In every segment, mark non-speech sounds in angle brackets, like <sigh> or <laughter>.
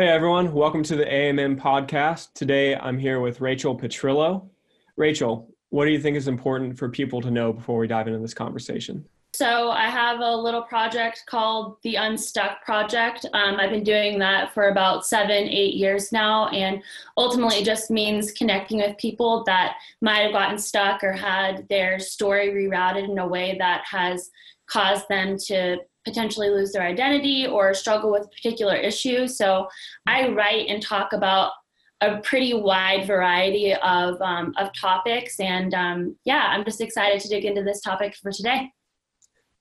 Hey everyone, welcome to the AMM podcast. Today I'm here with Rachel Petrillo. Rachel, what do you think is important for people to know before we dive into this conversation? So I have a little project called the Unstuck Project. Um, I've been doing that for about seven, eight years now, and ultimately it just means connecting with people that might have gotten stuck or had their story rerouted in a way that has caused them to potentially lose their identity or struggle with particular issue. So I write and talk about a pretty wide variety of, um, of topics. And um, yeah, I'm just excited to dig into this topic for today.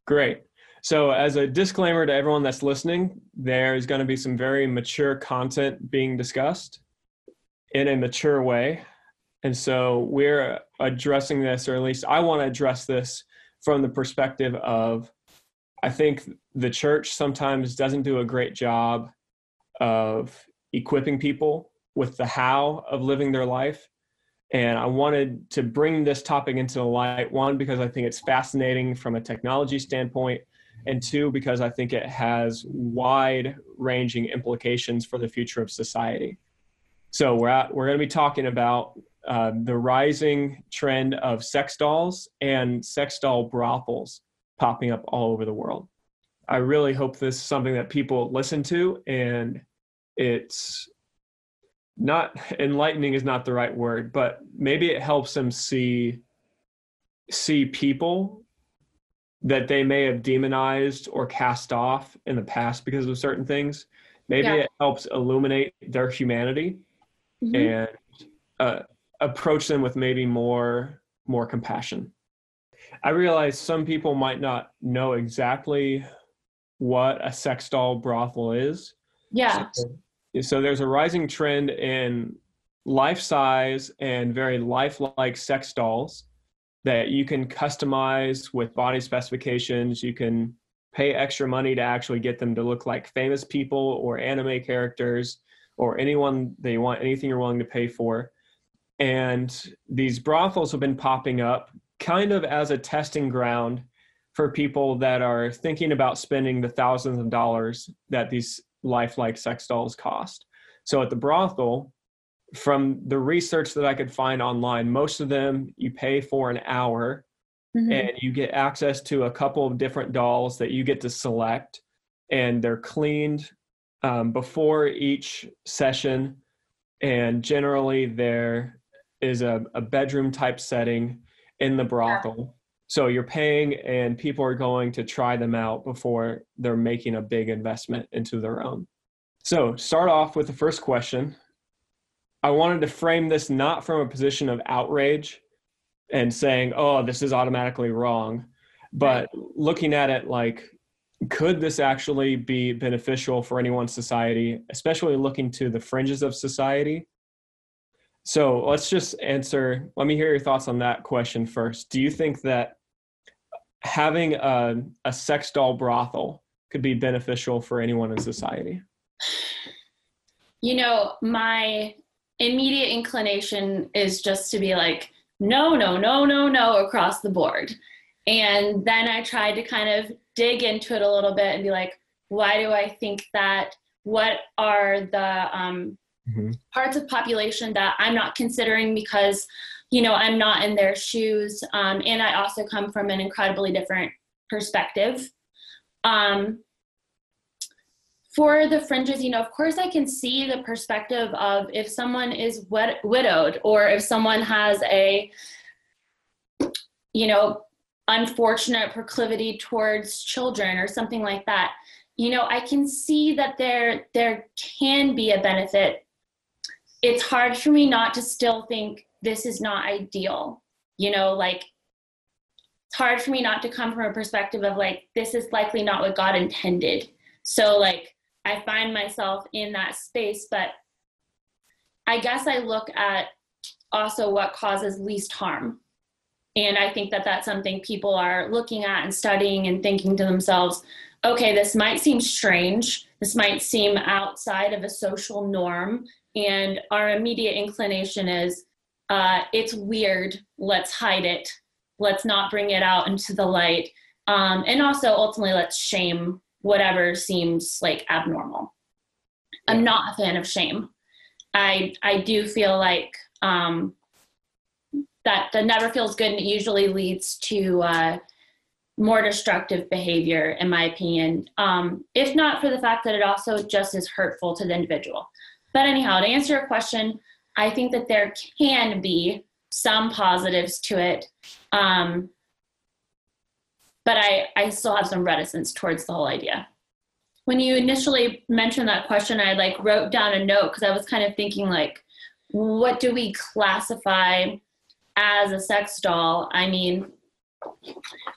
Great. So, as a disclaimer to everyone that's listening, there's going to be some very mature content being discussed in a mature way. And so, we're addressing this, or at least I want to address this from the perspective of I think the church sometimes doesn't do a great job of equipping people with the how of living their life. And I wanted to bring this topic into the light, one, because I think it's fascinating from a technology standpoint, and two, because I think it has wide ranging implications for the future of society. So we're, at, we're going to be talking about uh, the rising trend of sex dolls and sex doll brothels popping up all over the world. I really hope this is something that people listen to and it's not <laughs> enlightening is not the right word, but maybe it helps them see see people that they may have demonized or cast off in the past because of certain things. Maybe yeah. it helps illuminate their humanity mm-hmm. and uh, approach them with maybe more more compassion. I realize some people might not know exactly what a sex doll brothel is. Yeah. So, so there's a rising trend in life size and very lifelike sex dolls that you can customize with body specifications. You can pay extra money to actually get them to look like famous people or anime characters or anyone they want, anything you're willing to pay for. And these brothels have been popping up kind of as a testing ground for people that are thinking about spending the thousands of dollars that these lifelike sex dolls cost. So at the brothel, from the research that I could find online, most of them you pay for an hour mm-hmm. and you get access to a couple of different dolls that you get to select and they're cleaned um, before each session. And generally, there is a, a bedroom type setting in the brothel. So you're paying, and people are going to try them out before they're making a big investment into their own. So, start off with the first question. I wanted to frame this not from a position of outrage and saying, oh, this is automatically wrong, but looking at it like, could this actually be beneficial for anyone's society, especially looking to the fringes of society so let's just answer. Let me hear your thoughts on that question first. Do you think that having a, a sex doll brothel could be beneficial for anyone in society? You know, my immediate inclination is just to be like, no, no, no, no, no, across the board. And then I tried to kind of dig into it a little bit and be like, why do I think that? What are the um, mm-hmm. parts of population that I'm not considering because, you know, I'm not in their shoes. Um, and I also come from an incredibly different perspective. Um, for the fringes, you know, of course, I can see the perspective of if someone is wed- widowed or if someone has a, you know, unfortunate proclivity towards children or something like that. You know, I can see that there there can be a benefit it's hard for me not to still think this is not ideal. You know, like it's hard for me not to come from a perspective of like this is likely not what God intended. So like I find myself in that space, but I guess I look at also what causes least harm. And I think that that's something people are looking at and studying and thinking to themselves, okay, this might seem strange. This might seem outside of a social norm and our immediate inclination is uh, it's weird let's hide it let's not bring it out into the light um, and also ultimately let's shame whatever seems like abnormal I'm not a fan of shame. I I do feel like um, that that never feels good, and it usually leads to uh, more destructive behavior, in my opinion. Um, if not for the fact that it also just is hurtful to the individual. But anyhow, to answer your question, I think that there can be some positives to it. Um, but I, I still have some reticence towards the whole idea. When you initially mentioned that question, I like wrote down a note because I was kind of thinking like, what do we classify as a sex doll? I mean,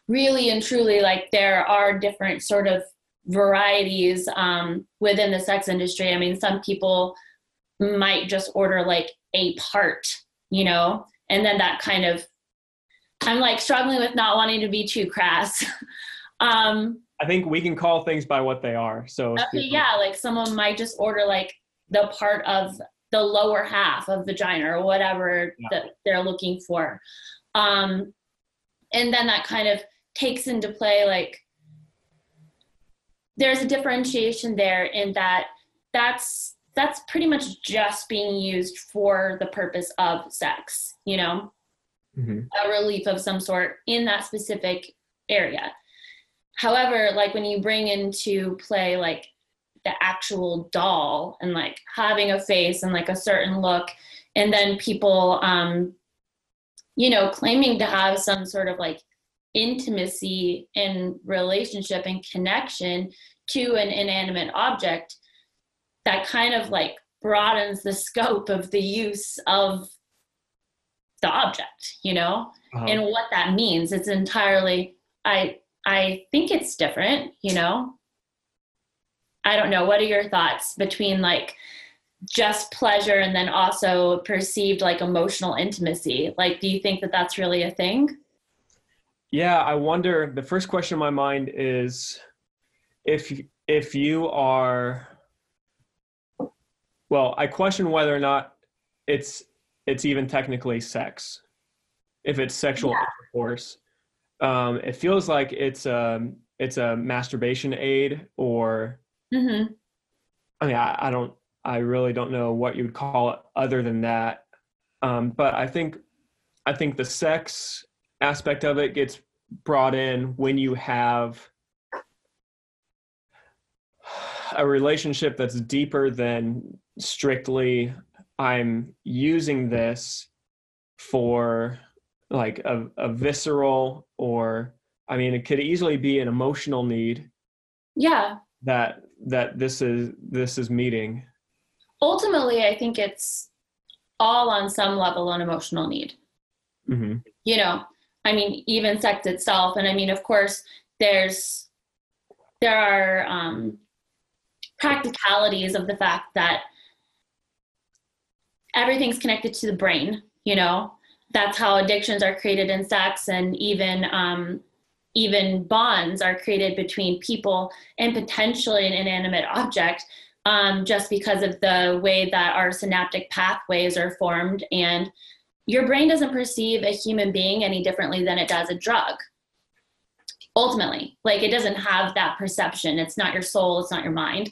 really and truly, like there are different sort of varieties um, within the sex industry. I mean, some people might just order like a part, you know, and then that kind of I'm like struggling with not wanting to be too crass. <laughs> um, I think we can call things by what they are. So okay, yeah, like someone might just order like the part of the lower half of vagina or whatever yeah. that they're looking for. Um, and then that kind of takes into play like there's a differentiation there in that that's that's pretty much just being used for the purpose of sex, you know, mm-hmm. a relief of some sort in that specific area. However, like when you bring into play like the actual doll and like having a face and like a certain look, and then people, um, you know, claiming to have some sort of like intimacy and relationship and connection to an inanimate object that kind of like broadens the scope of the use of the object you know? Uh-huh. and what that means it's entirely i i think it's different you know? I don't know what are your thoughts between like just pleasure and then also perceived like emotional intimacy? Like do you think that that's really a thing yeah i wonder the first question in my mind is if if you are well, I question whether or not it's it's even technically sex. If it's sexual yeah. intercourse, um, it feels like it's a it's a masturbation aid, or mm-hmm. I mean, I, I, don't, I really don't know what you would call it other than that. Um, but I think, I think the sex aspect of it gets brought in when you have a relationship that's deeper than strictly I'm using this for like a, a visceral or I mean it could easily be an emotional need. Yeah. That that this is this is meeting. Ultimately, I think it's all on some level an emotional need. Mm-hmm. You know, I mean, even sex itself, and I mean, of course, there's there are um, practicalities of the fact that everything's connected to the brain you know? That's how addictions are created in sex and even um, even bonds are created between people and potentially an inanimate object um, just because of the way that our synaptic pathways are formed and your brain doesn't perceive a human being any differently than it does a drug ultimately like it doesn't have that perception it's not your soul it's not your mind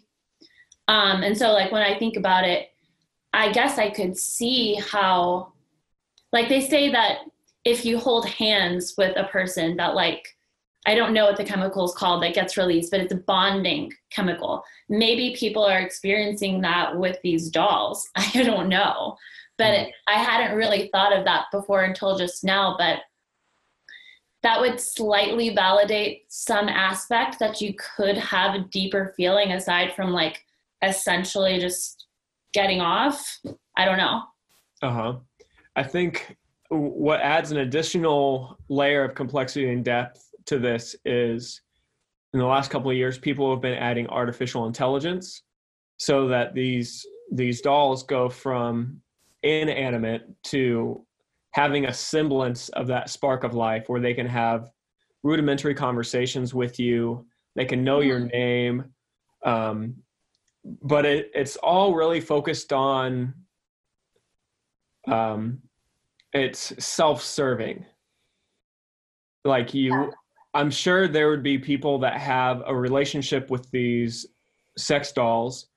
um, and so like when i think about it I guess I could see how, like they say that if you hold hands with a person that like, I don't know what the chemical is called that gets released, but it's a bonding chemical. Maybe people are experiencing that with these dolls. <laughs> I don't know. But mm-hmm. I hadn't really thought of that before until just now. But that would slightly validate some aspect that you could have a deeper feeling aside from like essentially just getting off. I don't know. Uh huh. I think what adds an additional layer of complexity and depth to this is in the last couple of years, people have been adding artificial intelligence so that these these dolls go from inanimate to having a semblance of that spark of life where they can have rudimentary conversations with you. They can know your mm-hmm. name. Um, but it, it's all really focused on um, it's self-serving. Like you i'm sure there would be people that have a relationship with these sex dolls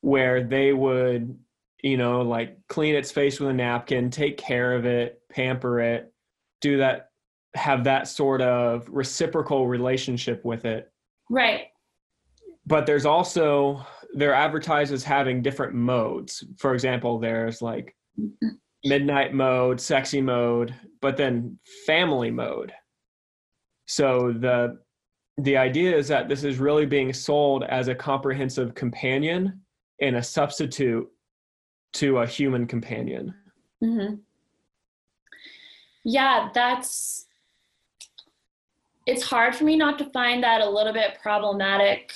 where they would you know like clean its face with a napkin take care of it pamper it do that have that sort of reciprocal relationship with it. Right. But there's also they're advertised as having different modes. For example there's like midnight mode sexy mode but then family mode. So the the idea is that this is really being sold as a comprehensive companion and a substitute to a human companion. Mm-hmm. Yeah, that's. It's hard for me not to find that a little bit problematic,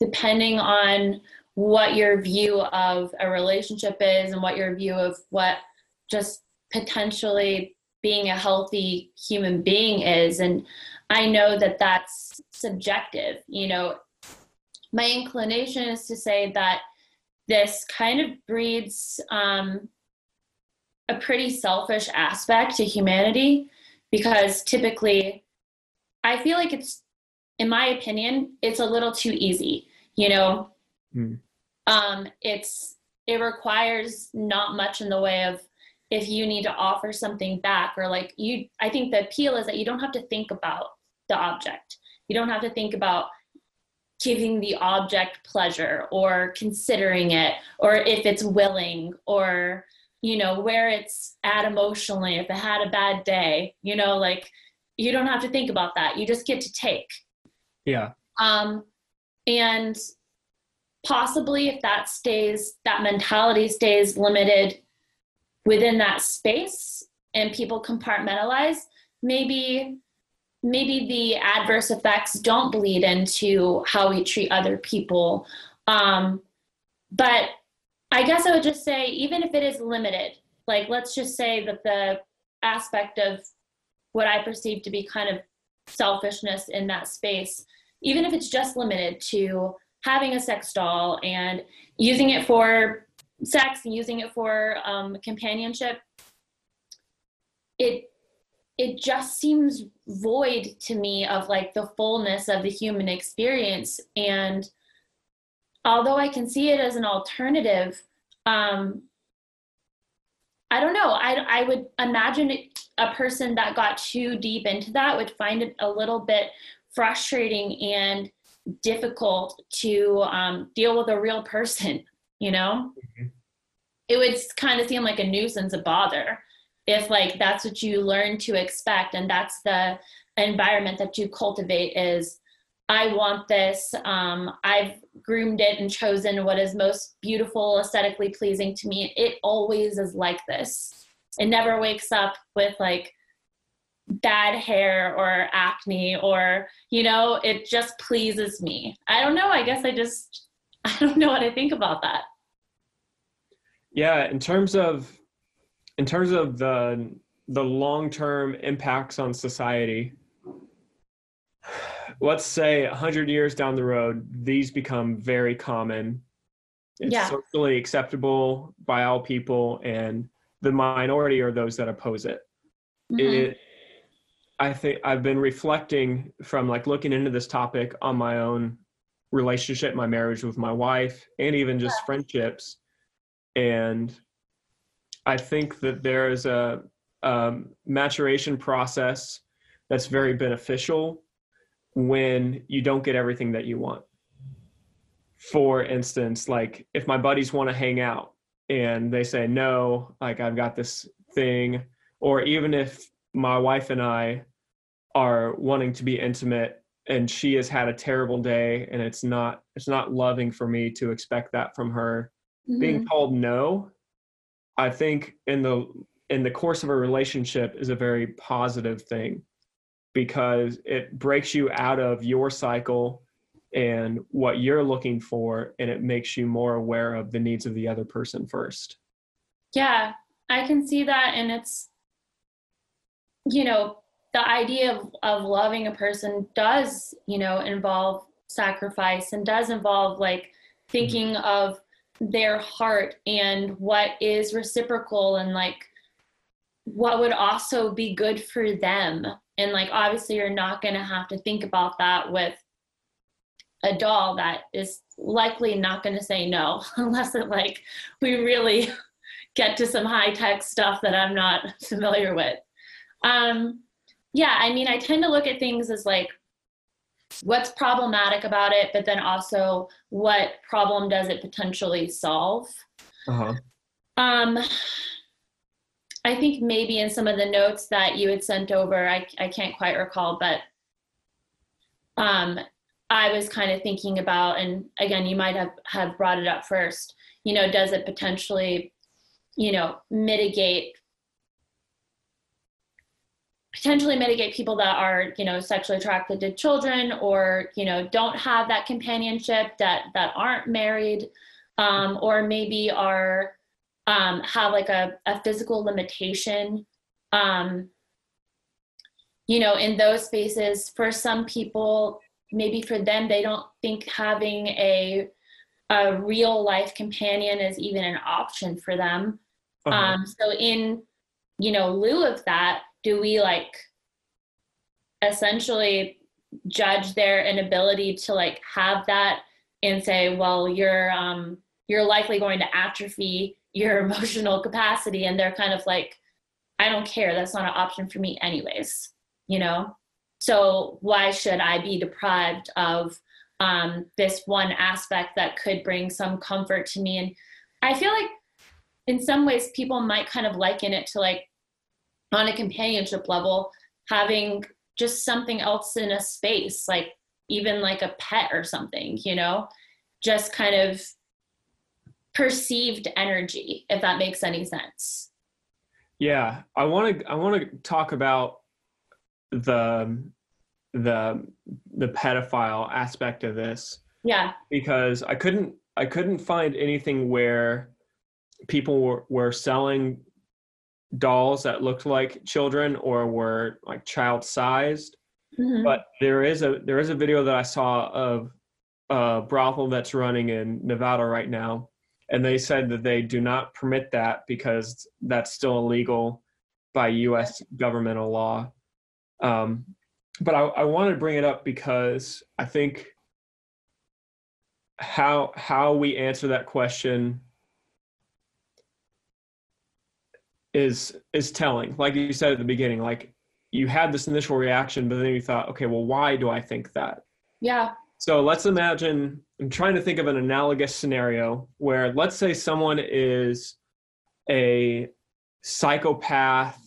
depending on what your view of a relationship is and what your view of what just potentially being a healthy human being is. And I know that that's subjective. You know, my inclination is to say that this kind of breeds um, a pretty selfish aspect to humanity because typically I feel like it's, in my opinion, it's a little too easy. You know, mm. um, it's it requires not much in the way of if you need to offer something back or like you. I think the appeal is that you don't have to think about the object. You don't have to think about giving the object pleasure or considering it or if it's willing or you know where it's at emotionally if it had a bad day you know like you don't have to think about that. You just get to take. Yeah. Um and possibly if that stays that mentality stays limited within that space and people compartmentalize maybe maybe the adverse effects don't bleed into how we treat other people. Um, but I guess I would just say, even if it is limited, like let's just say that the aspect of what I perceive to be kind of selfishness in that space, even if it's just limited to having a sex doll and using it for sex using it for um, companionship, it it just seems void to me of like the fullness of the human experience. And although i can see it as an alternative um i don't know. I i would imagine a person that got too deep into that would find it a little bit frustrating and difficult to um, deal with a real person you know? Mm-hmm. it would kind of seem like a nuisance a bother if like that's what you learn to expect and that's the environment that you cultivate is i want this um, i've groomed it and chosen what is most beautiful aesthetically pleasing to me. It always is like this. It never wakes up with like bad hair or acne or you know it just pleases me. I don't know. I guess i just <laughs> i don't know what i think about that. Yeah in terms of in terms of the the long-term impacts on society let's say 100 years down the road these become very common it's yeah. socially acceptable by all people and the minority are those that oppose it mm-hmm. it i think i've been reflecting from like looking into this topic on my own relationship my marriage with my wife and even just yeah. friendships and I think that there is a, maturation process that's very beneficial when you don't get everything that you want. For instance, like if my buddies want to hang out and they say, no, like I've got this thing, or even if my wife and I are wanting to be intimate and she has had a terrible day and it's not it's not loving for me to expect that from her mm-hmm. being told no I think in the in the course of a relationship is a very positive thing because it breaks you out of your cycle and what you're looking for and it makes you more aware of the needs of the other person first. Yeah, I can see that and it's you know, the idea of, of loving a person does, you know, involve sacrifice and does involve like mm-hmm. thinking mm-hmm. of their heart and what is reciprocal and like what would also be good for them and like obviously you're not going to have to think about that with a doll that is likely not going to say no <laughs> unless it like we really <laughs> get to some high tech stuff that I'm not <laughs> familiar with. Um, yeah, I mean, I tend to look at things as like what's problematic about it, but then also what problem does it potentially solve. Uh-huh. Um, I think maybe in some of the notes that you had sent over, I, I can't quite recall, but um, I was kind of thinking about, and again, you might have, have brought it up first, you know, does it potentially, you know, mitigate potentially mitigate people that are you know sexually attracted to children or you know don't have that companionship that that aren't married um, or maybe are um, have like a, a physical limitation um, you know in those spaces for some people maybe for them they don't think having a a real life companion is even an option for them uh-huh. um, so in you know lieu of that do we like essentially judge their inability to like have that and say well you're um you're likely going to atrophy your <laughs> emotional capacity and they're kind of like i don't care. That's not an option for me anyways you know? So why should i be deprived of um, this one aspect that could bring some comfort to me? And i feel like in some ways people might kind of liken it to like on a companionship level having just something else in a space like even like a pet or something you know? Just kind of perceived energy if that makes any sense. Yeah i want to i want to talk about the the the pedophile aspect of this. Yeah. Because i couldn't i couldn't find anything where people were, were selling dolls that looked like children or were like child sized. Mm-hmm. But there is a there is a video that I saw of a brothel that's running in Nevada right now, and they said that they do not permit that because that's still illegal by U.S. governmental law. Um, but I, I wanted to bring it up because I think how how we answer that question is is telling. Like you said at the beginning, like you had this initial reaction, but then you thought, okay, well, why do I think that? Yeah. So let's imagine. I'm trying to think of an analogous scenario where, let's say, someone is a psychopath.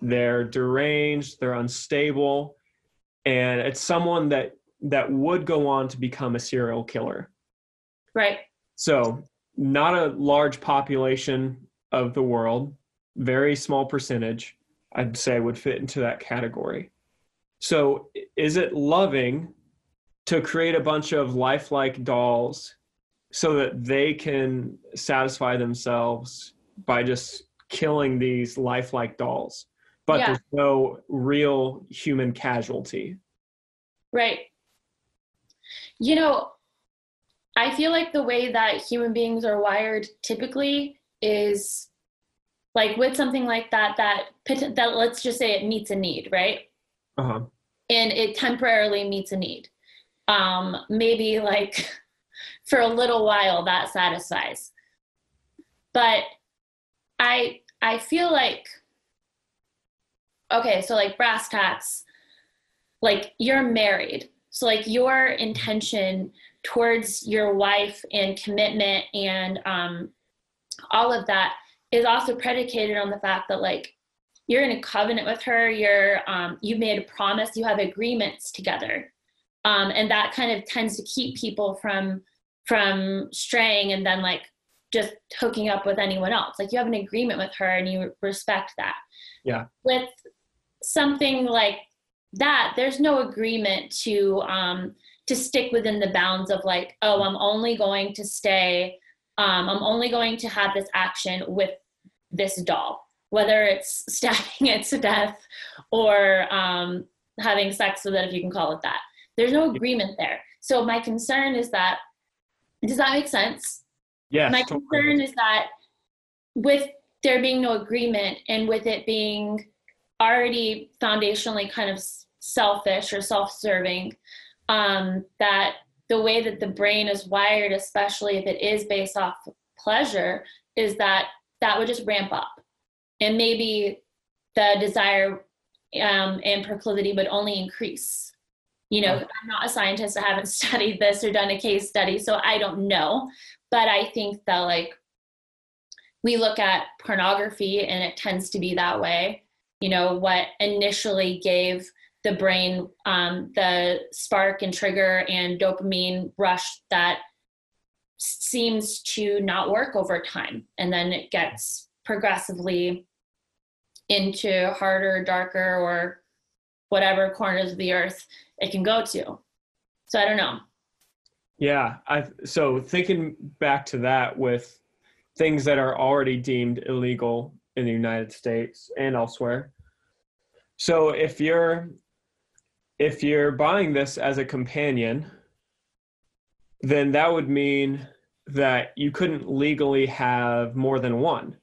They're deranged. They're unstable, and it's someone that that would go on to become a serial killer. Right. So not a large population of the world very small percentage, I'd say, would fit into that category. So, is it loving to create a bunch of lifelike dolls so that they can satisfy themselves by just killing these lifelike dolls? But yeah. there's no real human casualty. Right. You know, I feel like the way that human beings are wired typically is like with something like that that that let's just say it meets a need right? Uh-huh. and it temporarily meets a need. Um maybe like <laughs> for a little while that satisfies. But i i feel like okay so like brass tacks like you're married. So like your intention towards your wife and commitment and um all of that is also predicated on the fact that like you're in a covenant with her you're um, you made a promise you have agreements together. Um, and that kind of tends to keep people from from straying and then like just hooking up with anyone else. Like you have an agreement with her and you respect that. Yeah. With something like that there's no agreement to um to stick within the bounds of like oh i'm only going to stay um, I'm only going to have this action with this doll, whether it's <laughs> stabbing it to death or um, having sex with it, if you can call it that. There's no agreement there. So my concern is that, does that make sense? Yeah. My totally. concern is that with there being no agreement and with it being already foundationally kind of selfish or self-serving, um, that the way that the brain is wired, especially if it is based off pleasure, is that that would just ramp up. And maybe the desire um, and proclivity would only increase. You know, I'm not a scientist, I haven't <laughs> studied this or done a case study, so I don't know. But I think that, like, we look at pornography and it tends to be that way. You know, what initially gave the brain um, the spark and trigger and dopamine rush that seems to not work over time. And then it gets progressively into harder, darker, or whatever corners of the earth it can go to. So I don't know. Yeah, I so thinking back to that with things that are already deemed illegal in the United States and elsewhere. So if you're if you're buying this as a companion, then that would mean that you couldn't legally have more than one,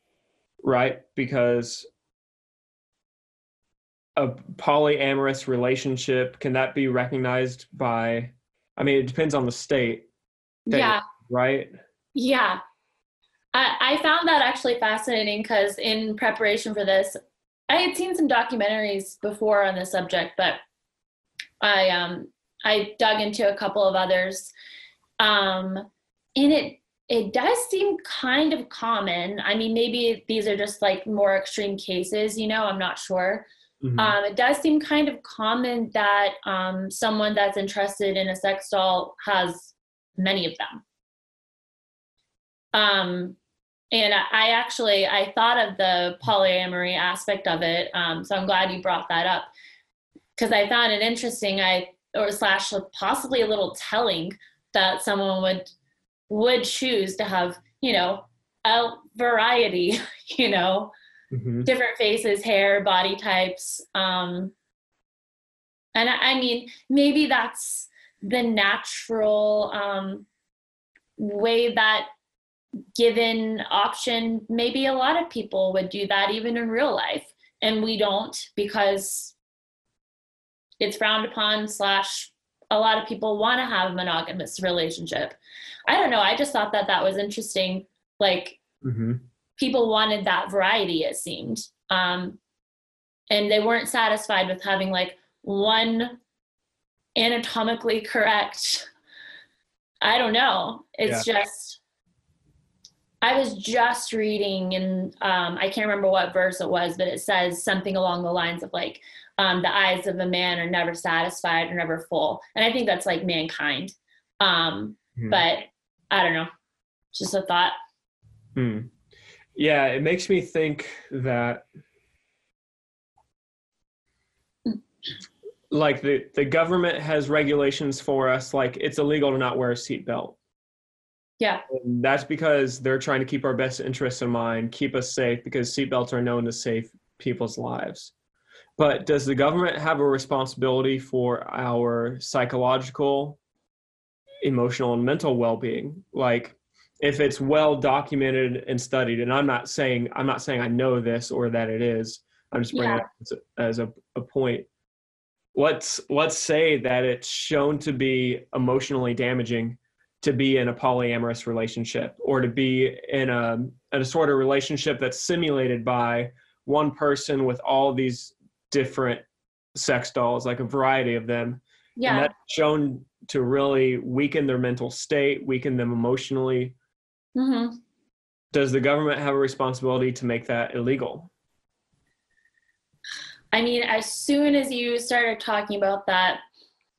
right? Because a polyamorous relationship can that be recognized by I mean it depends on the state. That, yeah. Right? Yeah. I, I found that actually fascinating because in preparation for this, I had seen some documentaries before on the subject, but I um I dug into a couple of others. Um and it it does seem kind of common. I mean, maybe these are just like more extreme cases, you know, I'm not sure. Mm-hmm. Um, it does seem kind of common that um, someone that's interested in a sex doll has many of them. Um, and I, actually I thought of the polyamory aspect of it, um, so I'm glad you brought that up because I found it interesting. I or slash possibly a little telling that someone would would choose to have you know a variety, <laughs> you know, mm-hmm. different faces, hair, body types. Um, and I, I mean, maybe that's the natural um, way that given option maybe a lot of people would do that even in real life and we don't because it's frowned upon slash a lot of people want to have a monogamous relationship i don't know i just thought that that was interesting like mm-hmm. people wanted that variety it seemed um, and they weren't satisfied with having like one anatomically correct i don't know it's yeah. just I was just reading, and um, I can't remember what verse it was, but it says something along the lines of like, um, the eyes of a man are never satisfied or never full. And I think that's like mankind. Um, hmm. But I don't know, just a thought. Hmm. Yeah, it makes me think that like the, the government has regulations for us, like it's illegal to not wear a seatbelt. Yeah. And that's because they're trying to keep our best interests in mind, keep us safe because seatbelts are known to save people's lives. But does the government have a responsibility for our psychological, emotional, and mental well-being? Like if it's well documented and studied, and I'm not saying I'm not saying I know this or that it is. I'm just bringing yeah. it as a, a point. Let's let's say that it's shown to be emotionally damaging to be in a polyamorous relationship or to be in a, in a sort of relationship that's simulated by one person with all these different sex dolls, like a variety of them. Yeah. And that's shown to really weaken their mental state, weaken them emotionally. Mm-hmm. Does the government have a responsibility to make that illegal? I mean, as soon as you started talking about that,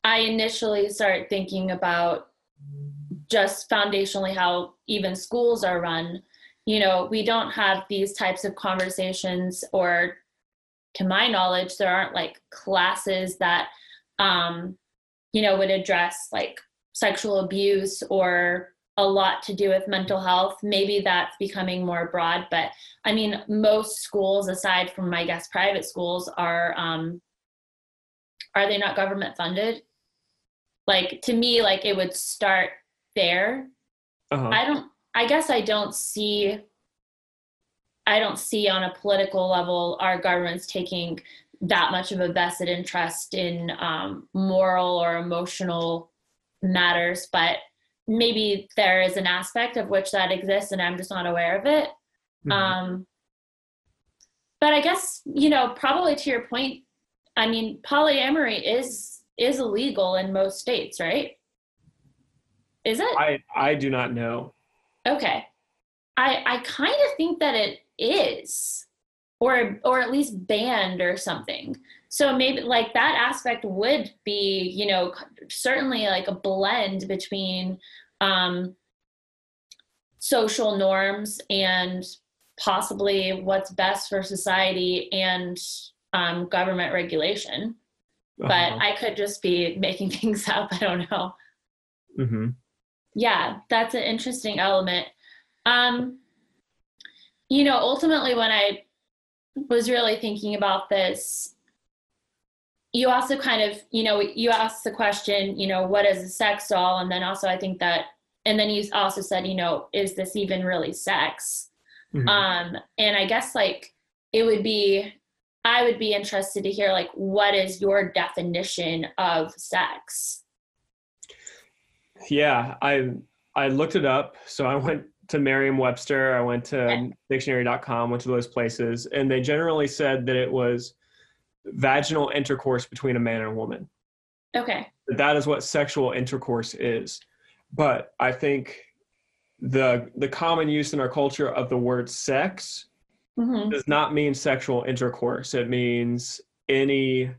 I initially started thinking about just foundationally how even schools are run you know we don't have these types of conversations or to my knowledge there aren't like classes that um you know would address like sexual abuse or a lot to do with mental health. Maybe that's becoming more broad but i mean most schools aside from i guess private schools are um are they not government funded like to me like it would start there. Uh-huh. I don't. I guess I don't see. I don't see on a political level our governments taking that much of a vested interest in um, moral or emotional matters, but maybe there is an aspect of which that exists and I'm just not aware of it. Mm-hmm. Um, but I guess, you know, probably to your point, I mean, polyamory is is illegal in most states, right? Is it? I I do not know. Okay. I I kind of think that it is or or at least banned or something. So maybe like that aspect would be, you know, certainly like a blend between um social norms and possibly what's best for society and um, government regulation. Uh-huh. But I could just be making <laughs> things up. I don't know. Mm-hmm. Yeah, that's an interesting element. Um, you know, ultimately, when I was really thinking about this, you also kind of, you know, you asked the question, you know, what is a sex doll? And then also, I think that, and then you also said, you know, is this even really sex? Mm-hmm. Um, and I guess like it would be, I would be interested to hear like what is your definition of sex? Yeah, I I looked it up. So I went to Merriam-Webster, I went to okay. dictionary.com, went to those places, and they generally said that it was vaginal intercourse between a man and a woman. Okay. That is what sexual intercourse is. But I think the the common use in our culture of the word sex mm-hmm. does not mean sexual intercourse. It means any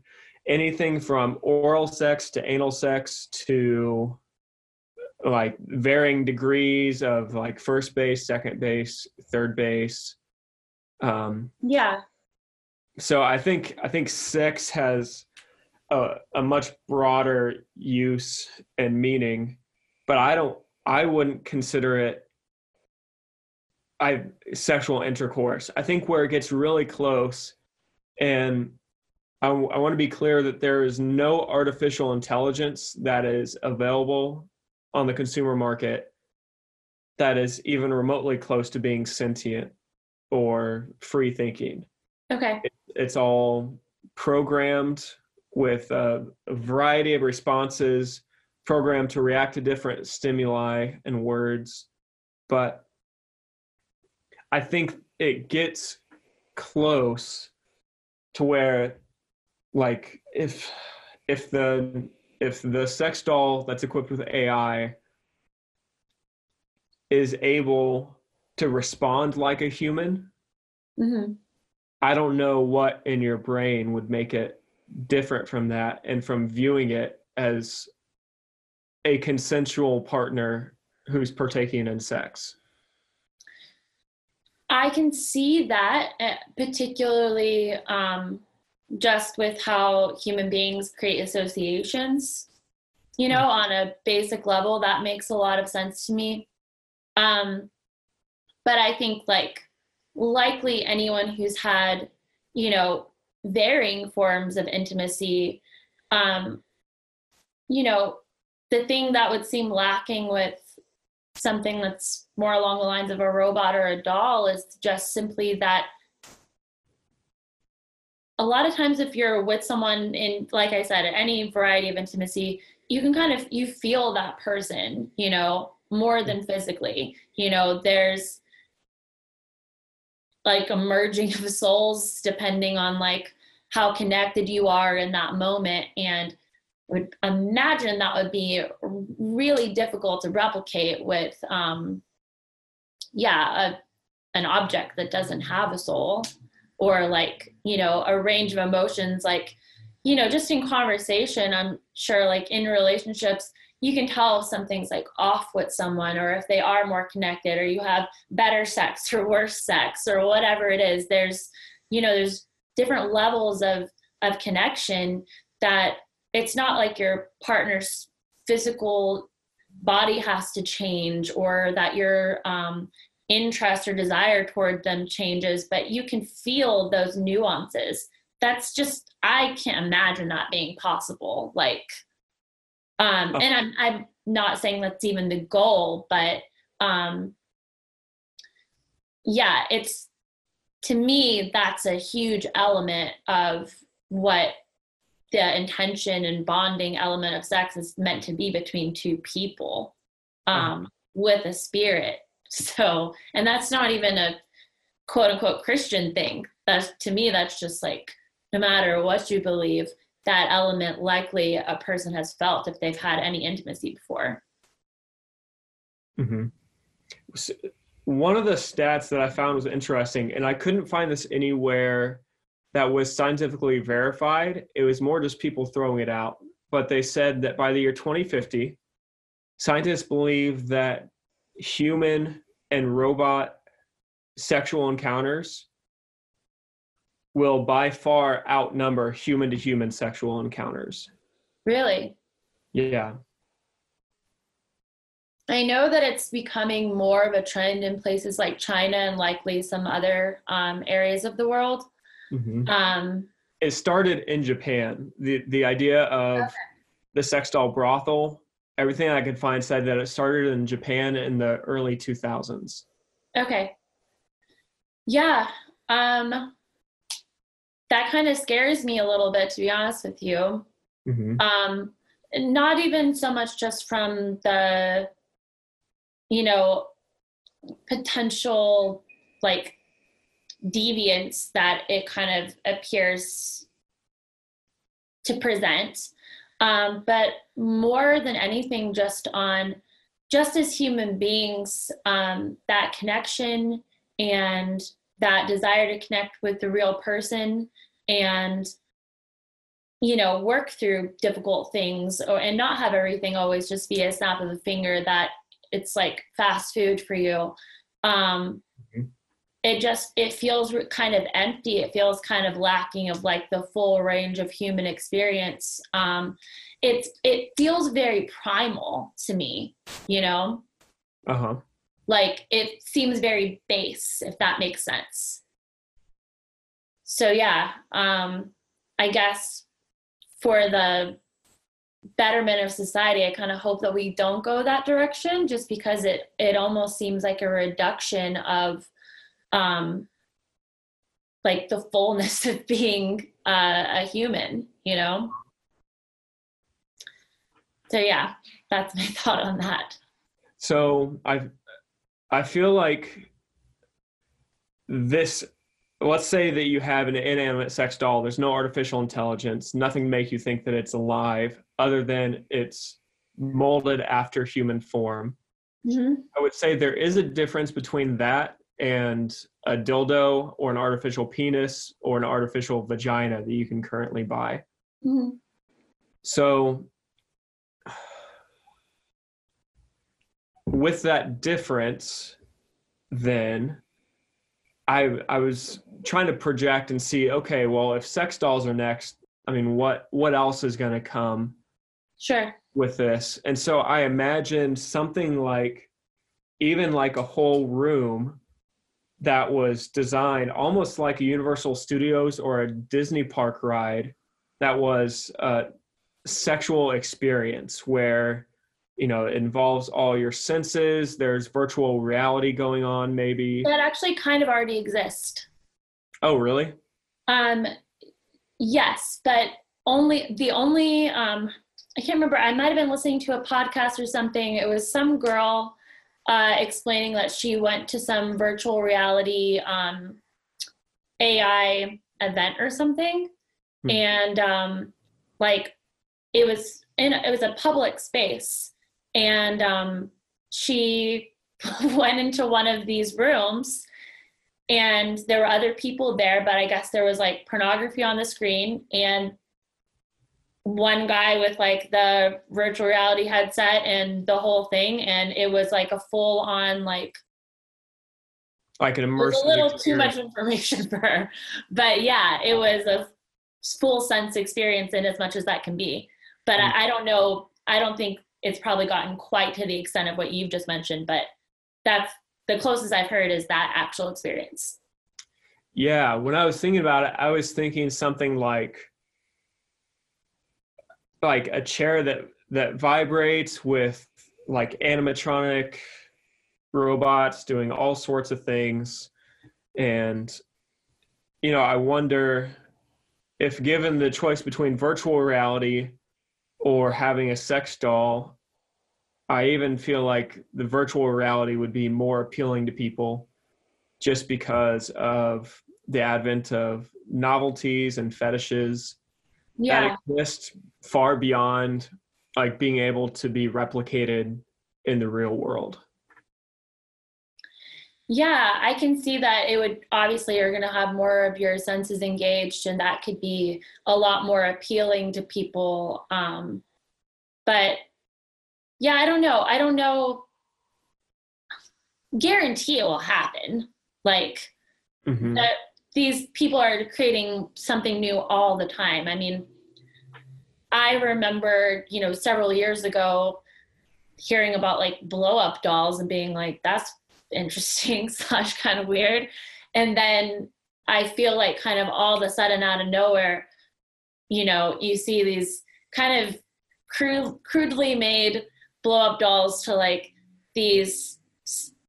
anything from oral sex to anal sex to like varying degrees of like first base, second base, third base. Um, yeah. So I think I think sex has a, a much broader use and meaning, but I don't I wouldn't consider it I sexual intercourse. I think where it gets really close, and I, I want to be clear that there is no artificial intelligence that is available on the consumer market that is even remotely close to being sentient or free thinking. Okay. It, it's all programmed with a, a variety of responses programmed to react to different stimuli and words. But I think it gets close to where like if if the if the sex doll that's equipped with AI is able to respond like a human, mm-hmm. I don't know what in your brain would make it different from that and from viewing it as a consensual partner who's partaking in sex. I can see that, eh, particularly um, just with how human beings create associations. You know, on a basic level, that makes a lot of sense to me. Um, but I think, like, likely anyone who's had, you know, varying forms of intimacy, um, you know, the thing that would seem lacking with something that's more along the lines of a robot or a doll is just simply that a lot of times if you're with someone in like i said any variety of intimacy you can kind of you feel that person you know more than physically. You know there's like a merging of souls depending on like how connected you are in that moment and would imagine that would be really difficult to replicate with um, yeah a, an object that doesn't have a soul or like you know a range of emotions like you know just in conversation i'm sure like in relationships you can tell if something's like off with someone or if they are more connected or you have better sex or worse sex or whatever it is. There's you know there's different levels of of connection that it's not like your partner's physical body has to change or that your um, interest or desire toward them changes, but you can feel those nuances. That's just I can't imagine that being possible. Like, um, and I'm I'm not saying that's even the goal, but um, yeah, it's to me that's a huge element of what the intention and bonding element of sex is meant to be between two people um, with a spirit. So, and that's not even a quote unquote Christian thing. That's to me, that's just like no matter what you believe, that element likely a person has felt if they've had any intimacy before. Mm-hmm. So one of the stats that I found was interesting, and I couldn't find this anywhere that was scientifically verified. It was more just people throwing it out. But they said that by the year 2050, scientists believe that human and robot sexual encounters will by far outnumber human to human sexual encounters. Really? Yeah. I know that it's becoming more of a trend in places like China and likely some other um, areas of the world. Mm-hmm. Um, it started in Japan. The the idea of okay. the sex doll brothel, everything I could find said that it started in Japan in the early 2000s. Okay. Yeah. Um, that kind of scares me a little bit, to be honest with you. Mm-hmm. Um, not even so much just from the, you know, potential like deviance that it kind of appears to present, um, but more than anything, just on just as human beings, um, that connection and that desire to connect with the real person and you know work through difficult things or and not have everything always just be a snap of the finger that it's like fast food for you um. It just it feels kind of empty. It feels kind of lacking of like the full range of human experience. Um it's it feels very primal to me you know? Uh-huh. Like it seems very base if that makes sense. So yeah um i guess for the betterment of society i kind of hope that we don't go that direction just because it it almost seems like a reduction of um like the fullness <laughs> of being uh, a human you know? So yeah that's my <laughs> thought on that. So i've I feel like this let's say that you have an inanimate sex doll there's no artificial intelligence nothing to make you think that it's alive other than it's molded after human form. Mm-hmm. i would say there is a difference between that and a dildo or an artificial penis or an artificial vagina that you can currently buy mm-hmm. so with that difference, then I I was trying to project and see, okay, well, if sex dolls are next, I mean, what what else is going to come? Sure. With this, and so I imagined something like, even like a whole room that was designed almost like a Universal Studios or a Disney park ride that was a sexual experience where you know it involves all your senses there's virtual reality going on maybe. That actually kind of already exists oh really? Um yes but only the only um i can't remember i might have been listening to a podcast or something. It was some girl uh, explaining that she went to some virtual reality um, ai event or something. Hmm. and um like it was in it was a public space. And um, she <laughs> went into one of these rooms and there were other people there but i guess there was like pornography on the screen. And one guy with like the virtual reality headset and the whole thing and it was like a full on like like an immersive a little too much information <laughs> for her but yeah it was a full sense experience in as much as that can be but mm-hmm. I, I don't know i don't think it's probably gotten quite to the extent of what you've just mentioned, but that's the closest I've heard is that actual experience. Yeah, when I was thinking about it, I was thinking something like like a chair that that vibrates with like animatronic robots doing all sorts of things. And you know, I wonder if given the choice between virtual reality or having a sex doll, I even feel like the virtual reality would be more appealing to people just because of the advent of novelties and fetishes Yeah. that exist far beyond like being able to be replicated in the real world. Yeah, I can see that it would obviously you're going to have more of your senses engaged, and that could be a lot more appealing to people. Um, but yeah, I don't know. I don't know. Guarantee it will happen. Like Mhm. that these people are creating something new all the time. I mean, I remember, you know, several years ago hearing about like blow up dolls and being like, that's interesting <laughs> slash kind of weird. And then I feel like kind of all of a sudden out of nowhere, you know, you see these kind of crude, crudely made blow up dolls to like these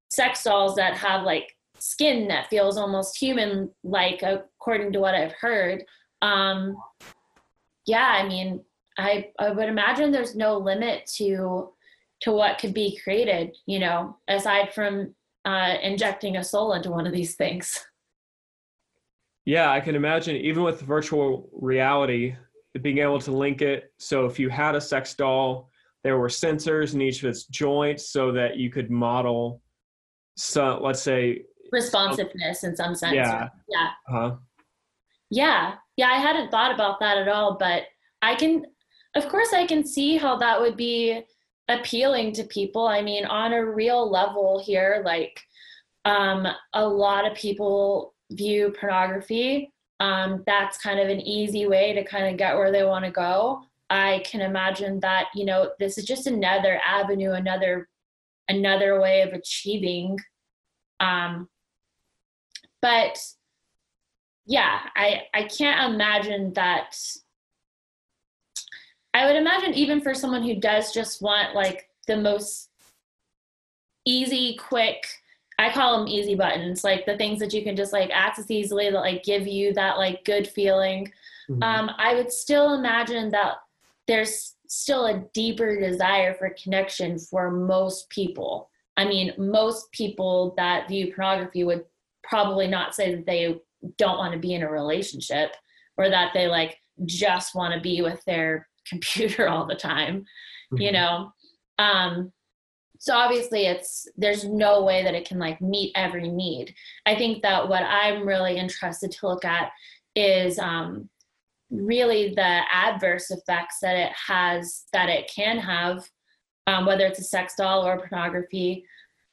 sex dolls that have like skin that feels almost human like according to what I've heard. Um, yeah, I mean, I I would imagine there's no limit to to what could be created, you know, aside from uh, injecting a soul into one of these things. <laughs> Yeah, I can imagine even with virtual reality, being able to link it. So if you had a sex doll, there were sensors in each of its joints so that you could model so let's say Responsiveness in some sense. Yeah. Yeah. huh Yeah. Yeah, I hadn't thought about that at all, but I can of course I can see how that would be appealing to people. I mean, on a real level here, like um a lot of people view pornography. Um that's kind of an easy way to kind of get where they want to go. I can imagine that, you know, this is just another avenue, another another way of achieving um but yeah i i can't imagine that i would imagine even for someone who does just want like the most easy quick i call them easy buttons like the things that you can just like access easily that like give you that like good feeling Mhm. um, I would still imagine that there's still a deeper desire for connection for most people. I mean, most people that view pornography would probably not say that they don't want to be in a relationship or that they like just want to be with their <laughs> computer all the time, you Mhm. know? Um, so obviously it's there's no way that it can like meet every need. I think that what I'm really interested to look at is um, really the adverse effects that it has that it can have um, whether it's a sex doll or pornography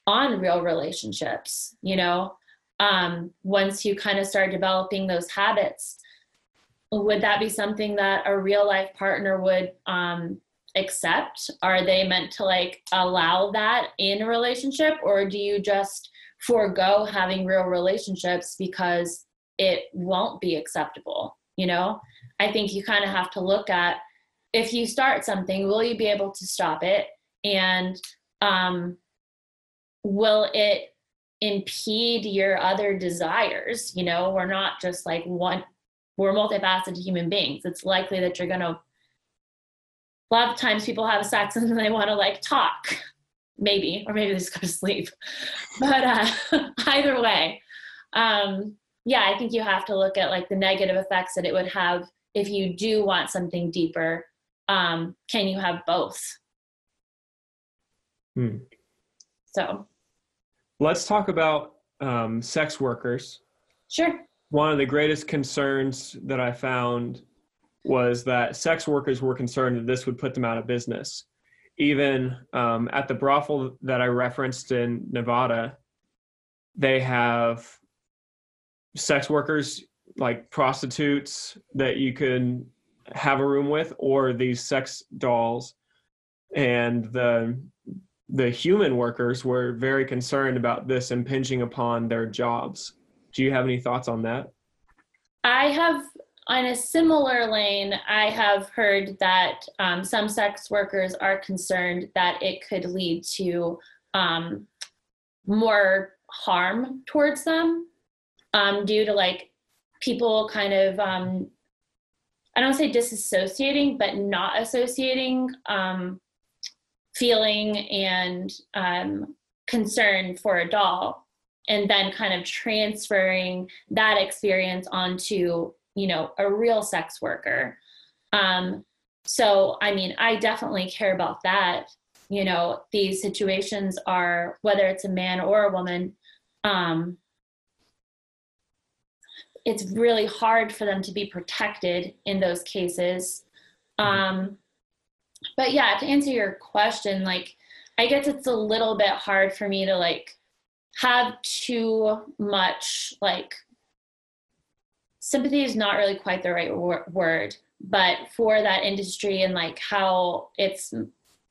on real relationships you know um, once you kind of start developing those habits would that be something that a real life partner would um, accept are they meant to like allow that in a relationship or do you just forego having real relationships because it won't be acceptable you know I think you kind of have to look at if you start something, will you be able to stop it? And um, will it impede your other desires? You know, we're not just like one, we're multifaceted human beings. It's likely that you're going to, a lot of times people have sex <laughs> and then they want to like talk, maybe, or maybe they just go to sleep. <laughs> But uh, <laughs> either way, um, yeah, I think you have to look at like the negative effects that it would have if you do want something deeper. Um, can you have both? Hmm. So, Let's talk about um, sex workers. sure. One of the greatest concerns that I found was that sex workers were concerned that this would put them out of business. Even um, at the brothel that I referenced in Nevada, they have sex workers like prostitutes that you can have a room with, or these sex dolls. And the the human workers were very concerned about this impinging upon their jobs. Do you have any thoughts on that? I have, on a similar lane, I have heard that um, some sex workers are concerned that it could lead to um, more harm towards them um, due to like people kind of um, I don't say disassociating, but not associating um, feeling and um, concern for a doll, and then kind of transferring that experience onto you know a real sex worker. Um, so I mean, I definitely care about that. You know, these situations are whether it's a man or a woman. Um, it's really hard for them to be protected in those cases. Um, but yeah, to answer your question, like I guess it's a little bit hard for me to like have too much like sympathy is not really quite the right wor- word, but for that industry and like how it's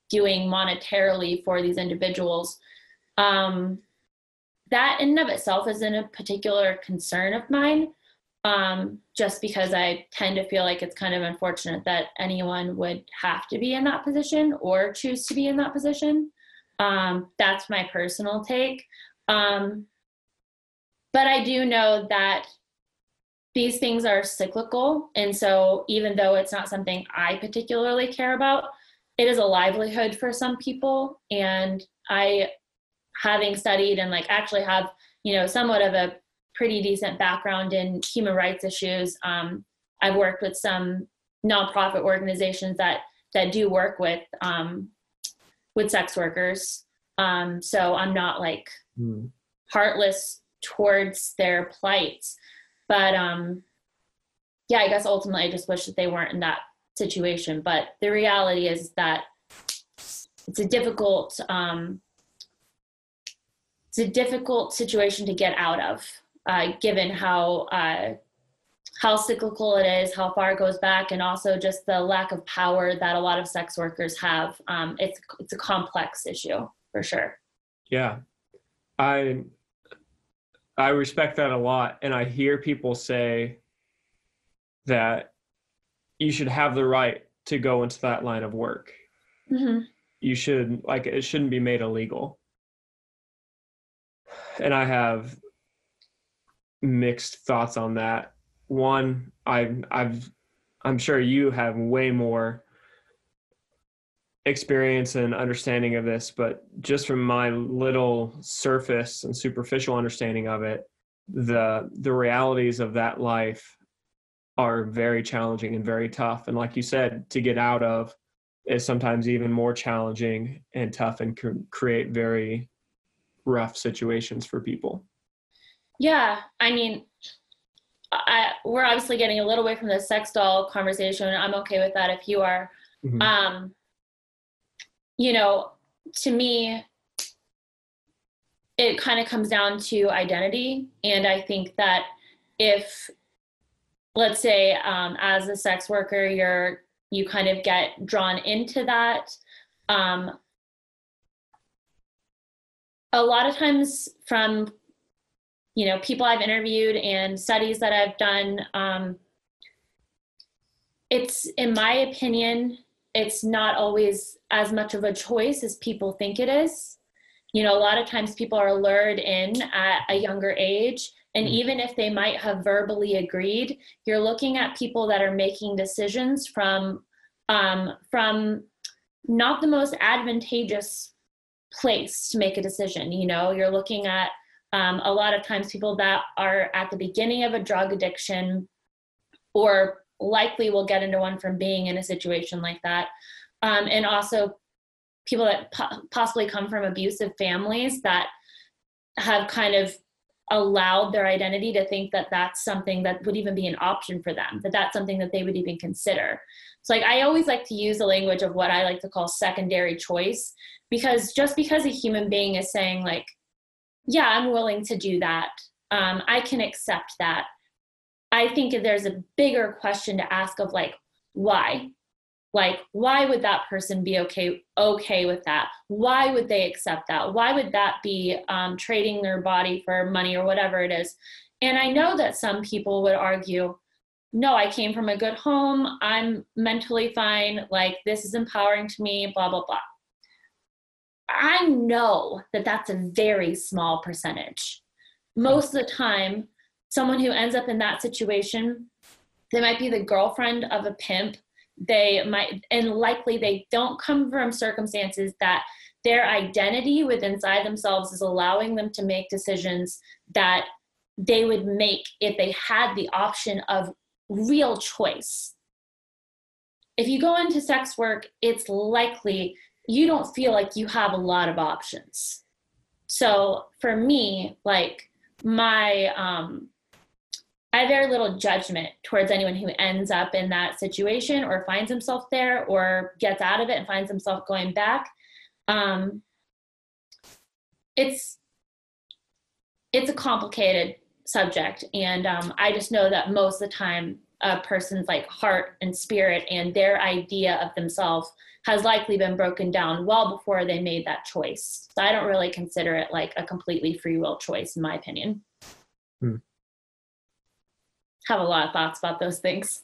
doing monetarily for these individuals, um, that in and of itself isn't a particular concern of mine um, just because I tend to feel like it's kind of unfortunate that anyone would have to be in that position or choose to be in that position. Um, that's my personal take. Um, but I do know that these things are cyclical. And so, even though it's not something I particularly care about, it is a livelihood for some people. And I, having studied and like actually have, you know, somewhat of a pretty decent background in human rights issues. Um, I've worked with some nonprofit organizations that that do work with um, with sex workers. Um, so I'm not like mm. heartless towards their plights, but um, yeah, I guess ultimately I just wish that they weren't in that situation. But the reality is that it's a difficult um, it's a difficult situation to get out of uh, given how uh, how cyclical it is, how far it goes back, and also just the lack of power that a lot of sex workers have. Um, it's it's a complex issue for sure. Yeah, I I respect that a lot, and I hear people say that you should have the right to go into that line of work. Mm-hmm. You should like it shouldn't be made illegal. And I have mixed thoughts on that. One, I've I've I'm sure you have way more experience and understanding of this, but just from my little surface and superficial understanding of it, the the realities of that life are very challenging and very tough. And like you said, to get out of is sometimes even more challenging and tough and can create very rough situations for people. Yeah, I mean, I, we're obviously getting a little away from the sex doll conversation. I'm okay with that if you are. Mm-hmm. Um, you know, to me, it kind of comes down to identity. And I think that if, let's say, um, as a sex worker, you're you kind of get drawn into that. Um, a lot of times, from you know people i've interviewed and studies that i've done um, it's in my opinion it's not always as much of a choice as people think it is you know a lot of times people are lured in at a younger age and mm. even if they might have verbally agreed you're looking at people that are making decisions from um, from not the most advantageous place to make a decision you know you're looking at um, a lot of times, people that are at the beginning of a drug addiction or likely will get into one from being in a situation like that. Um, and also people that po- possibly come from abusive families that have kind of allowed their identity to think that that's something that would even be an option for them, that that's something that they would even consider. So, like, I always like to use the language of what I like to call secondary choice, because just because a human being is saying, like, yeah, I'm willing to do that. Um, I can accept that. I think there's a bigger question to ask of like, why? Like, why would that person be okay okay with that? Why would they accept that? Why would that be um, trading their body for money or whatever it is? And I know that some people would argue, no, I came from a good home. I'm mentally fine. Like, this is empowering to me, blah, blah, blah. I know that that's a very small percentage. Most of the time, someone who ends up in that situation they might be the girlfriend of a pimp they might and likely they don't come from circumstances that their identity within inside themselves is allowing them to make decisions that they would make if they had the option of real choice if you go into sex work it's likely you don't feel like you have a lot of options so for me like my um I have very little judgment towards anyone who ends up in that situation or finds himself there or gets out of it and finds himself going back. Um, it's it's a complicated subject, and um, I just know that most of the time, a person's like heart and spirit and their idea of themselves has likely been broken down well before they made that choice. So I don't really consider it like a completely free will choice, in my opinion. Hmm have a lot of thoughts about those things.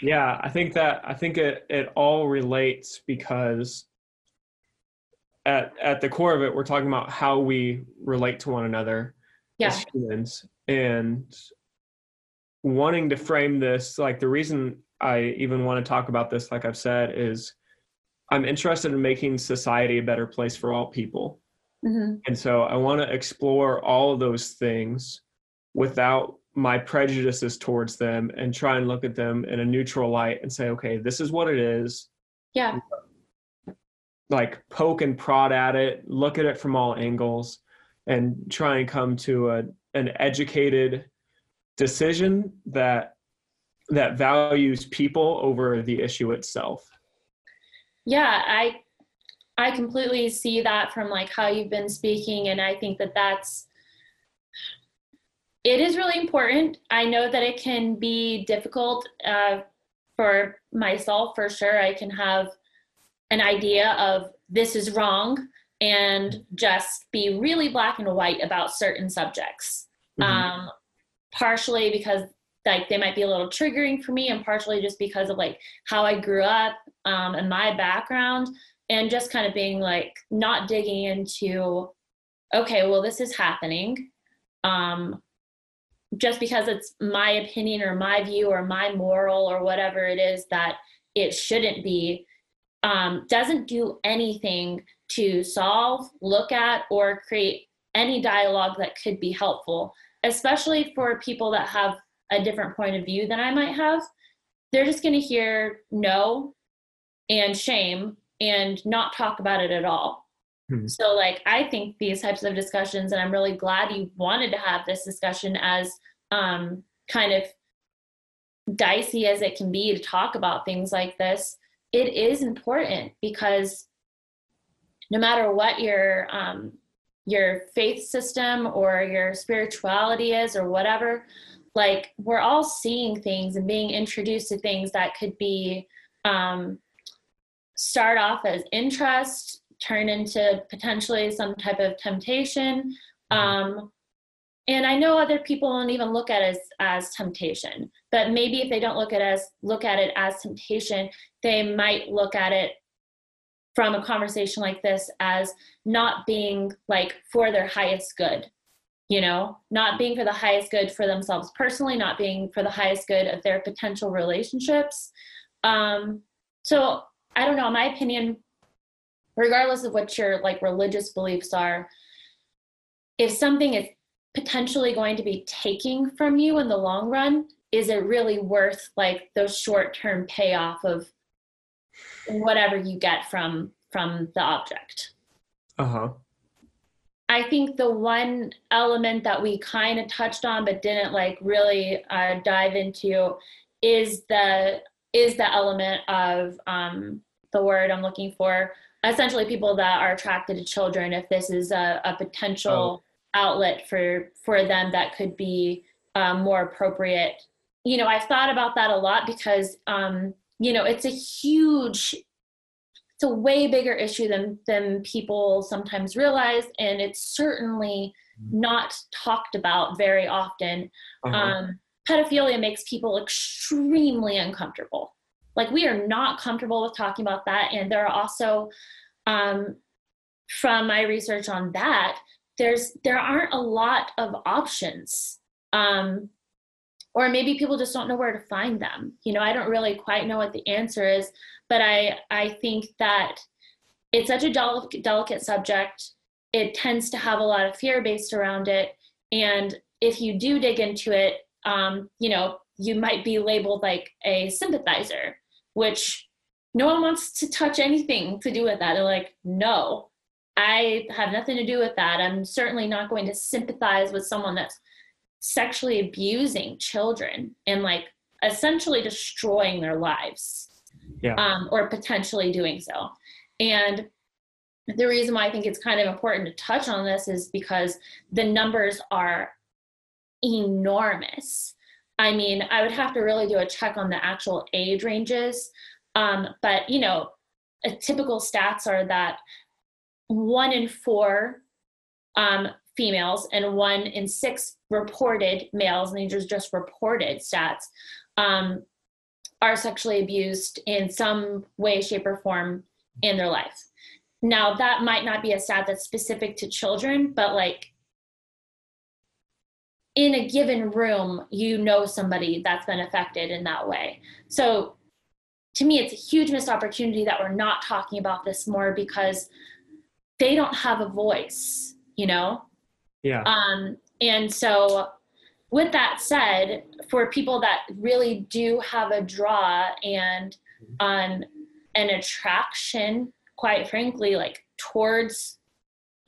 Yeah, I think that I think it it all relates because at at the core of it, we're talking about how we relate to one another yeah. as humans, and wanting to frame this like the reason I even want to talk about this, like I've said, is I'm interested in making society a better place for all people. Mm-hmm. And so I want to explore all of those things without my prejudices towards them and try and look at them in a neutral light and say, okay, this is what it is. Yeah. Like poke and prod at it, look at it from all angles, and try and come to a an educated decision that that values people over the issue itself. Yeah, I I completely see that from like how you've been speaking and I think that that's it is really important. I know that it can be difficult uh, for myself for sure. I can have an idea of this is wrong and just be really black and white about certain subjects. Mm-hmm. Um, partially because like they might be a little triggering for me and partially just because of like how I grew up um, and my background and just kind of being like not digging into okay well this is happening um, just because it's my opinion or my view or my moral or whatever it is that it shouldn't be um, doesn't do anything to solve, look at, or create any dialogue that could be helpful, especially for people that have a different point of view than I might have. They're just going to hear no and shame and not talk about it at all. Hmm. So, like, I think these types of discussions, and I'm really glad you wanted to have this discussion as um, kind of dicey as it can be to talk about things like this, it is important because no matter what your um, your faith system or your spirituality is or whatever, like we're all seeing things and being introduced to things that could be um, start off as interest turn into potentially some type of temptation. Mm-hmm. Um, and I know other people won't even look at it as, as temptation, but maybe if they don't look at as look at it as temptation, they might look at it from a conversation like this as not being like for their highest good you know? Not being for the highest good for themselves personally not being for the highest good of their potential relationships. Um so i don't know my opinion regardless of what your like religious beliefs are if something is potentially going to be taking from you in the long run is it really worth like those short term payoff of whatever you get from from the object. Uh-huh. I think the one element that we kind of touched on but didn't like really uh, dive into is the is the element of um, the word i'm looking for. Essentially people that are attracted to children if this is a, a potential oh. outlet for for them that could be um, more appropriate. You know i've thought about that a lot because um, you know it's a huge it's a way bigger issue than than people sometimes realize and it's certainly mm-hmm. not talked about very often uh-huh. um, pedophilia makes people extremely uncomfortable like we are not comfortable with talking about that and there are also um, from my research on that there's there aren't a lot of options um, or maybe people just don't know where to find them. You know i don't really quite know what the answer is but i i think that it's such a del- delicate subject. It tends to have a lot of fear based around it. And if you do dig into it um, you know you might be labeled like a sympathizer which no one wants to touch anything to do with that. They're like no i have nothing to do with that. I'm certainly not going to sympathize with someone that's sexually abusing children and like essentially destroying their lives yeah. um, or potentially doing so and the reason why I think it's kind of important to touch on this is because the numbers are enormous. I mean, I would have to really do a check on the actual age ranges. Um, but, you know, typical stats are that one in four um, females and one in six reported males, and these are just reported stats, um, are sexually abused in some way, shape, or form in their life. Now, that might not be a stat that's specific to children, but like in a given room, you know somebody that's been affected in that way. So to me, it's a huge missed opportunity that we're not talking about this more because they don't have a voice, you know? Yeah. Um, and so, with that said, for people that really do have a draw and um, an attraction quite frankly, like towards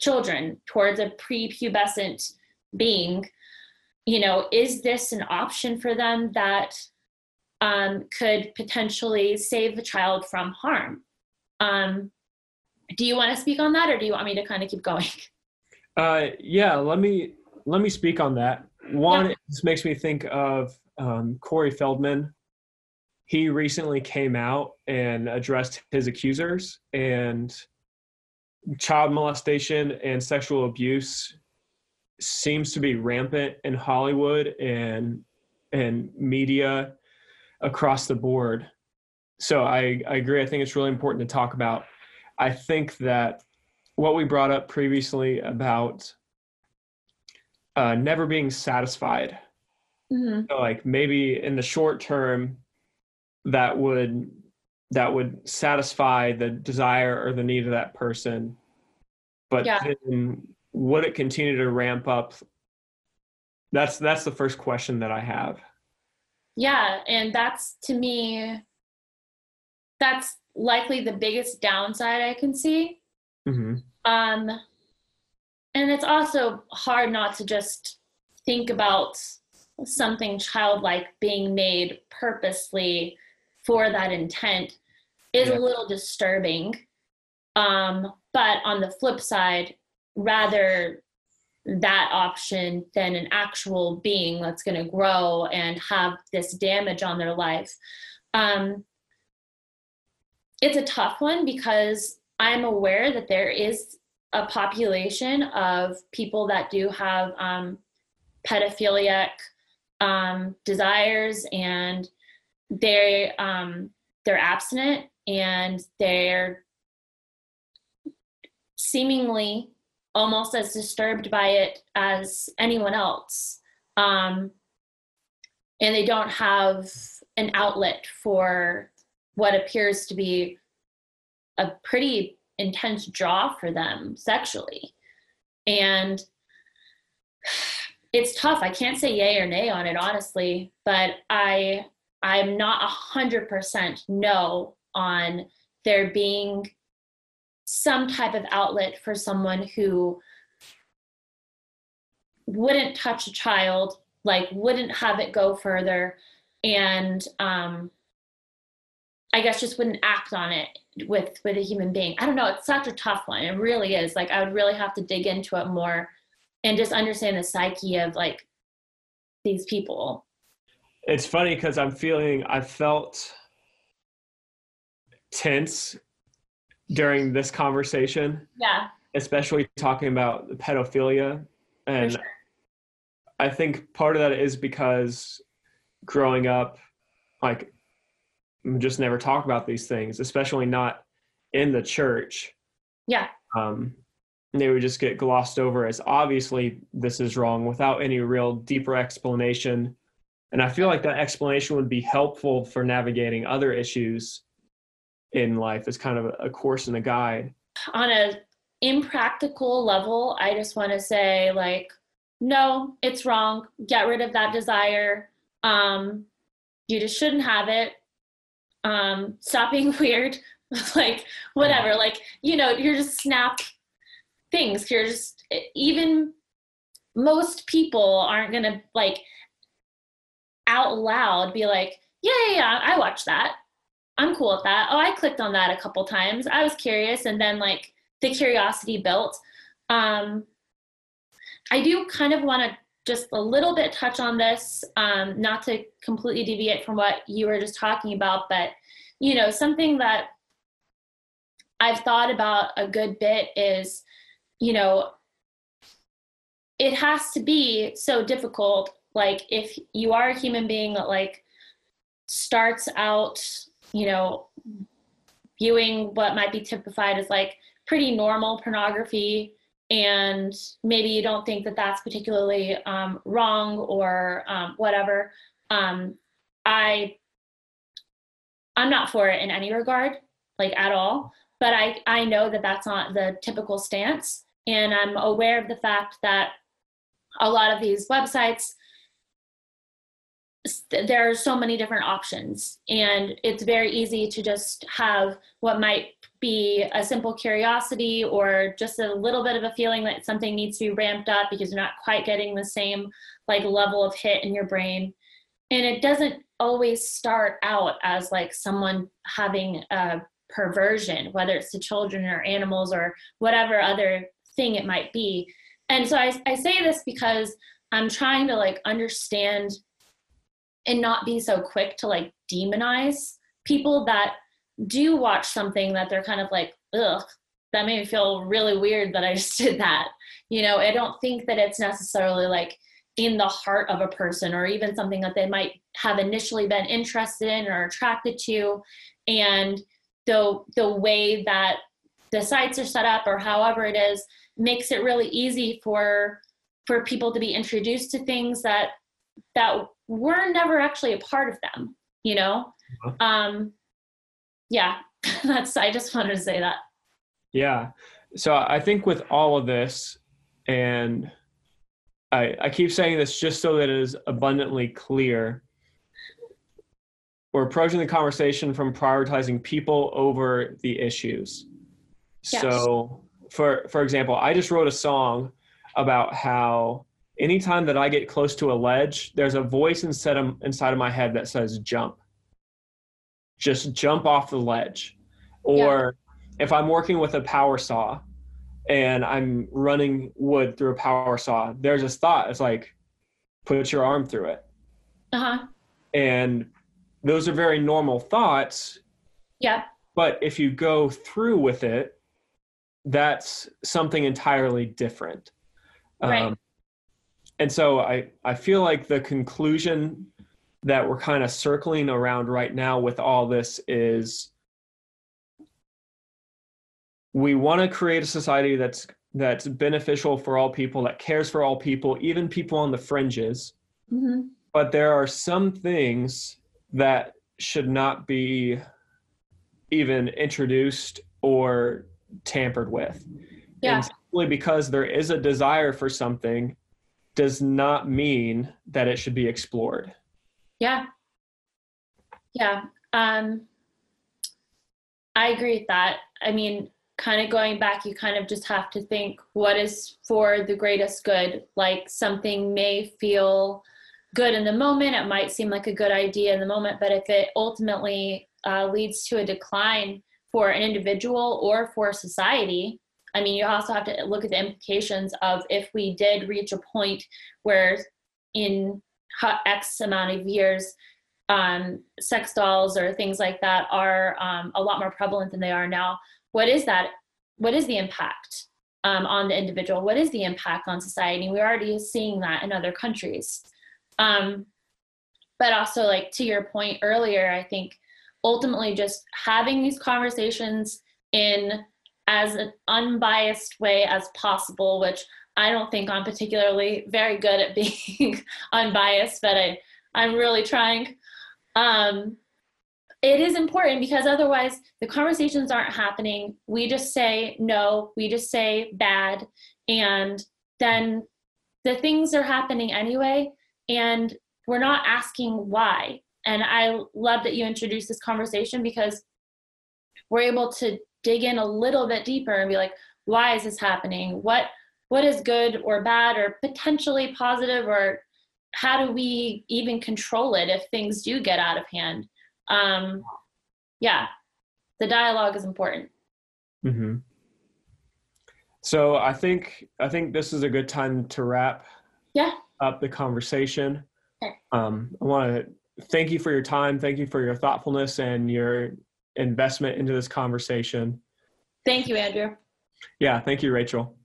children, towards a prepubescent being, you know, is this an option for them that um, could potentially save the child from harm? Um, do you want to speak on that, or do you want me to kind of keep going? <laughs> Uh, yeah, let me let me speak on that. One, yeah. this makes me think of um, Corey Feldman, he recently came out and addressed his accusers and child molestation and sexual abuse seems to be rampant in Hollywood and and media across the board. So I, I agree. I think it's really important to talk about. I think that what we brought up previously about uh, never being satisfied, mm-hmm. so like maybe in the short term, that would that would satisfy the desire or the need of that person. But yeah. then would it continue to ramp up? That's that's the first question that i have. Yeah and that's to me that's likely the biggest downside i can see mm-hmm. um and it's also hard not to just think about something childlike being made purposely for that intent is yeah. a little disturbing. Um, but on the flip side, rather that option than an actual being that's going to grow and have this damage on their life. Um, it's a tough one because I'm aware that there is a population of people that do have um, pedophilic um, desires and they um, they're abstinent and they're seemingly almost as disturbed by it as anyone else. Um, and they don't have an outlet for what appears to be a pretty intense draw for them sexually. And it's tough. I can't say yay or nay on it honestly but i I'm not a hundred percent no on there being some type of outlet for someone who wouldn't touch a child, like wouldn't have it go further, and um, I guess just wouldn't act on it with with a human being. I don't know. It's such a tough one. It really is. Like I would really have to dig into it more and just understand the psyche of like these people it's funny because I'm feeling I felt tense during this conversation. Yeah. Especially talking about pedophilia. And sure. I think part of that is because growing up, like, just never talk about these things, especially not in the church. Yeah. Um, they would just get glossed over as obviously this is wrong without any real deeper explanation And I feel like that explanation would be helpful for navigating other issues in life as kind of a course and a guide. On a impractical level, I just want to say like, no, it's wrong. Get rid of that desire. Um, you just shouldn't have it. Um, stop being <laughs> weird. <laughs> like whatever. Like you know, you're just snap things. You're just even most people aren't gonna like out loud be like, yeah, yeah, yeah, I watched that. I'm cool with that. Oh, I clicked on that a couple times. I was curious, and then like the curiosity built. Um, I do kind of want to just a little bit touch on this, um, not to completely deviate from what you were just talking about, but you know, something that I've thought about a good bit is, you know, it has to be so difficult. Like if you are a human being that like starts out, you know, viewing what might be typified as like pretty normal pornography and maybe you don't think that that's particularly um, wrong or um, whatever um, i i'm not for it in any regard like at all but i i know that that's not the typical stance and i'm aware of the fact that a lot of these websites there are so many different options and it's very easy to just have what might be a simple curiosity or just a little bit of a feeling that something needs to be ramped up because you're not quite getting the same like level of hit in your brain. And it doesn't always start out as like someone having a perversion whether it's to children or animals or whatever other thing it might be. And so I, I say this because i'm trying to like understand and not be so quick to like demonize people that do watch something that they're kind of like, ugh, that made me feel really weird that I <laughs> just did that. You know, I don't think that it's necessarily like in the heart of a person or even something that they might have initially been interested in or attracted to. And the the way that the sites are set up or however it is makes it really easy for for people to be introduced to things that that were never actually a part of them you know uh-huh. um yeah <laughs> that's i just wanted to say that yeah so i think with all of this and i i keep saying this just so that it is abundantly clear we're approaching the conversation from prioritizing people over the issues yes. so for for example i just wrote a song about how anytime that I get close to a ledge, there's a voice inside of, inside of my head that says jump. Just jump off the ledge. Or yeah. if I'm working with a power saw and I'm running wood through a power saw, there's this thought. It's like, put your arm through it. Uh huh. And those are very normal thoughts. Yeah. But if you go through with it, that's something entirely different. Right. Um, and so I, I feel like the conclusion that we're kind of circling around right now with all this is we want to create a society that's that's beneficial for all people that cares for all people even people on the fringes mm-hmm. but there are some things that should not be even introduced or tampered with yeah. and simply because there is a desire for something does not mean that it should be explored. Yeah. Yeah. Um, I agree with that. I mean, kind of going back, you kind of just have to think what is for the greatest good. Like something may feel good in the moment, it might seem like a good idea in the moment, but if it ultimately uh, leads to a decline for an individual or for society, I mean, you also have to look at the implications of if we did reach a point where in X amount of years, um, sex dolls or things like that are um, a lot more prevalent than they are now. What is that? What is the impact um, on the individual? What is the impact on society? We're already seeing that in other countries. Um, but also, like to your point earlier, I think ultimately just having these conversations in as an unbiased way as possible, which I don't think I'm particularly very good at <laughs> being unbiased, but I, I'm really trying. Um, it is important because otherwise the conversations aren't happening. We just say no, we just say bad, and then the things are happening anyway, and we're not asking why. And I love that you introduced this conversation because we're able to dig in a little bit deeper and be like, why is this happening? What what is good or bad or potentially positive or how do we even control it if things do get out of hand? Um, yeah, the dialogue is important. hmm So I think I think this is a good time to wrap Yeah. up the conversation. Okay. Um, I want to thank you for your time. Thank you for your thoughtfulness and your investment into this conversation. Thank you, Andrew. Yeah, thank you, Rachel.